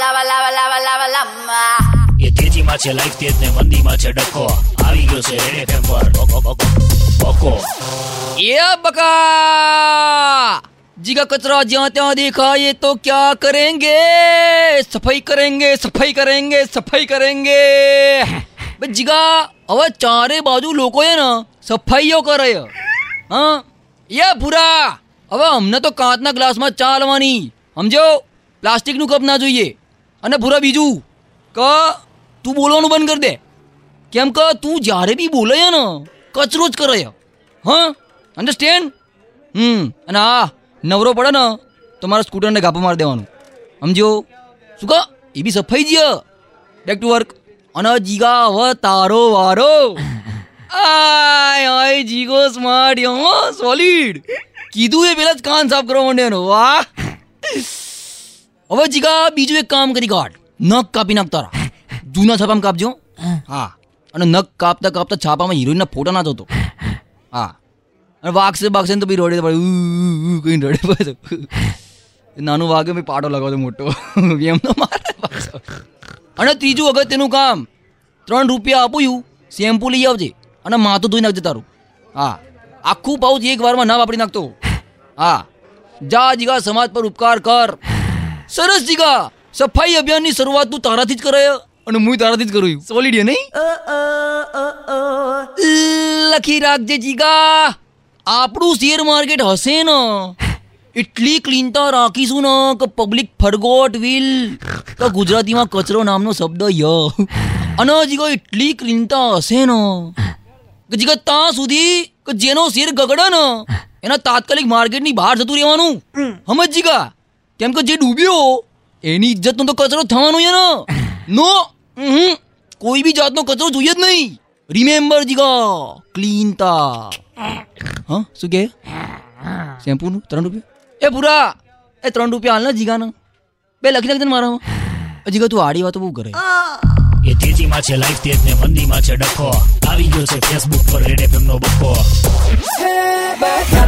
lava, લાવા લાવા લાવા lava. એ તેજીમાં છે લાઈફ તેજ ને મંદીમાં છે ડકો. આવી ગયો છે રેડે ટેમ્પર પર. બકો, એ બકા! જીગા કચરા જ્યાં ત્યાં દેખાય તો ક્યાં કરેંગે? સફાઈ કરેંગે સફાઈ કરેંગે સફાઈ કરેંગે. જીગા હવે ચારે બાજુ લોકો ને સફાઈઓ કરે હા? એ ભૂરા! હવે અમને તો કાચના ગ્લાસમાં ચા લેવાની સમજો? પ્લાસ્ટિકનું કપ ના જોઈએ. અને ભૂરા બીજું કે, તું બોલવાનું બંધ કરી દે. કેમ કે, તું જ્યારે બી બોલે ને, કચરો જ કરે હ? Understand hmm. અને હા નવરો પડે ને, તો મારા સ્કૂટરને ગાપા મારી દેવાનું. સમજો શું કહો એ બી સફાઈ જ બેક ટુ વર્ક અને જીગા હવે તારો વારો. આય આય, જીગો સ્માર્ટ સોલિડ કીધું એ પેલા જ કાન સાફ કરવા માંડ્યાનો વાહ. હવે જીગા બીજું એક કામ કરી કાઢ. નખ કાપી નાખ તારા. જૂના છાપામાં કાપજો. હા. અને નખ કાપતા કાપતા છાપામાં હિરોઈનના ફોટા ના જોતો હા. અને વાગશે બાગશે તો બી રડે પડે. કહીને રડે પડે. નાનું વાગે ભાઈ પાટો લગાવતો મોટો. એમ તો મારે અને ત્રીજું અગત્યનું કામ. ત્રણ રૂપિયા આપું શેમ્પુ લઈ આવજે. અને માથું ધોઈ નાખજે તારું. હા. આખું પાઉચ એક વારમાં ના વાપરી નાખતો. હા. જા જીગા સમાજ પર ઉપકાર કર. સરસ જીગા. સફાઈ અભિયાનની શરૂઆત તું તારાથી જ કરાય. અને હું તારાથી જ કરું સોલિડ નહીં? લખી રાખજે જીગા. આપણું શેર માર્કેટ હશે ને. એટલી ક્લીનતા રાખીશું ને કે પબ્લિક ફરગોટ વિલ તો ગુજરાતીમાં કચરો નામનો શબ્દ ય. અને જીગો એટલી ક્લીનતા હશે ને કે જીગા ત્યાં સુધી કે જેનો શેર ગગડે ને એના તાત્કાલિક માર્કેટની બહાર જતું રહેવાનું. સમજ જીગા? કેમ કે જે ડૂબ્યો એની ઇજ્જતનો તો કચરો થવાનો છે ને. નો. કોઈ બી જાતનો કચરો જોઈએ જ નહીં. રિમેમ્બર જીગા ક્લીનતા હા શું કે? શેમ્પૂનું ત્રણ રૂપિયા? એ પૂરા એ ત્રણ રૂપિયા હાલ ને જીગાના. બે લખી નાખજે ને મારા જીગા તું આડી વાતો બહુ કરે. એ તેજીમાં છે લાઈફ તેજ ને મંદીમાં છે ડખો. આવી ગયો છે ફેસબુક પર રેડ એફએમ નો Bájate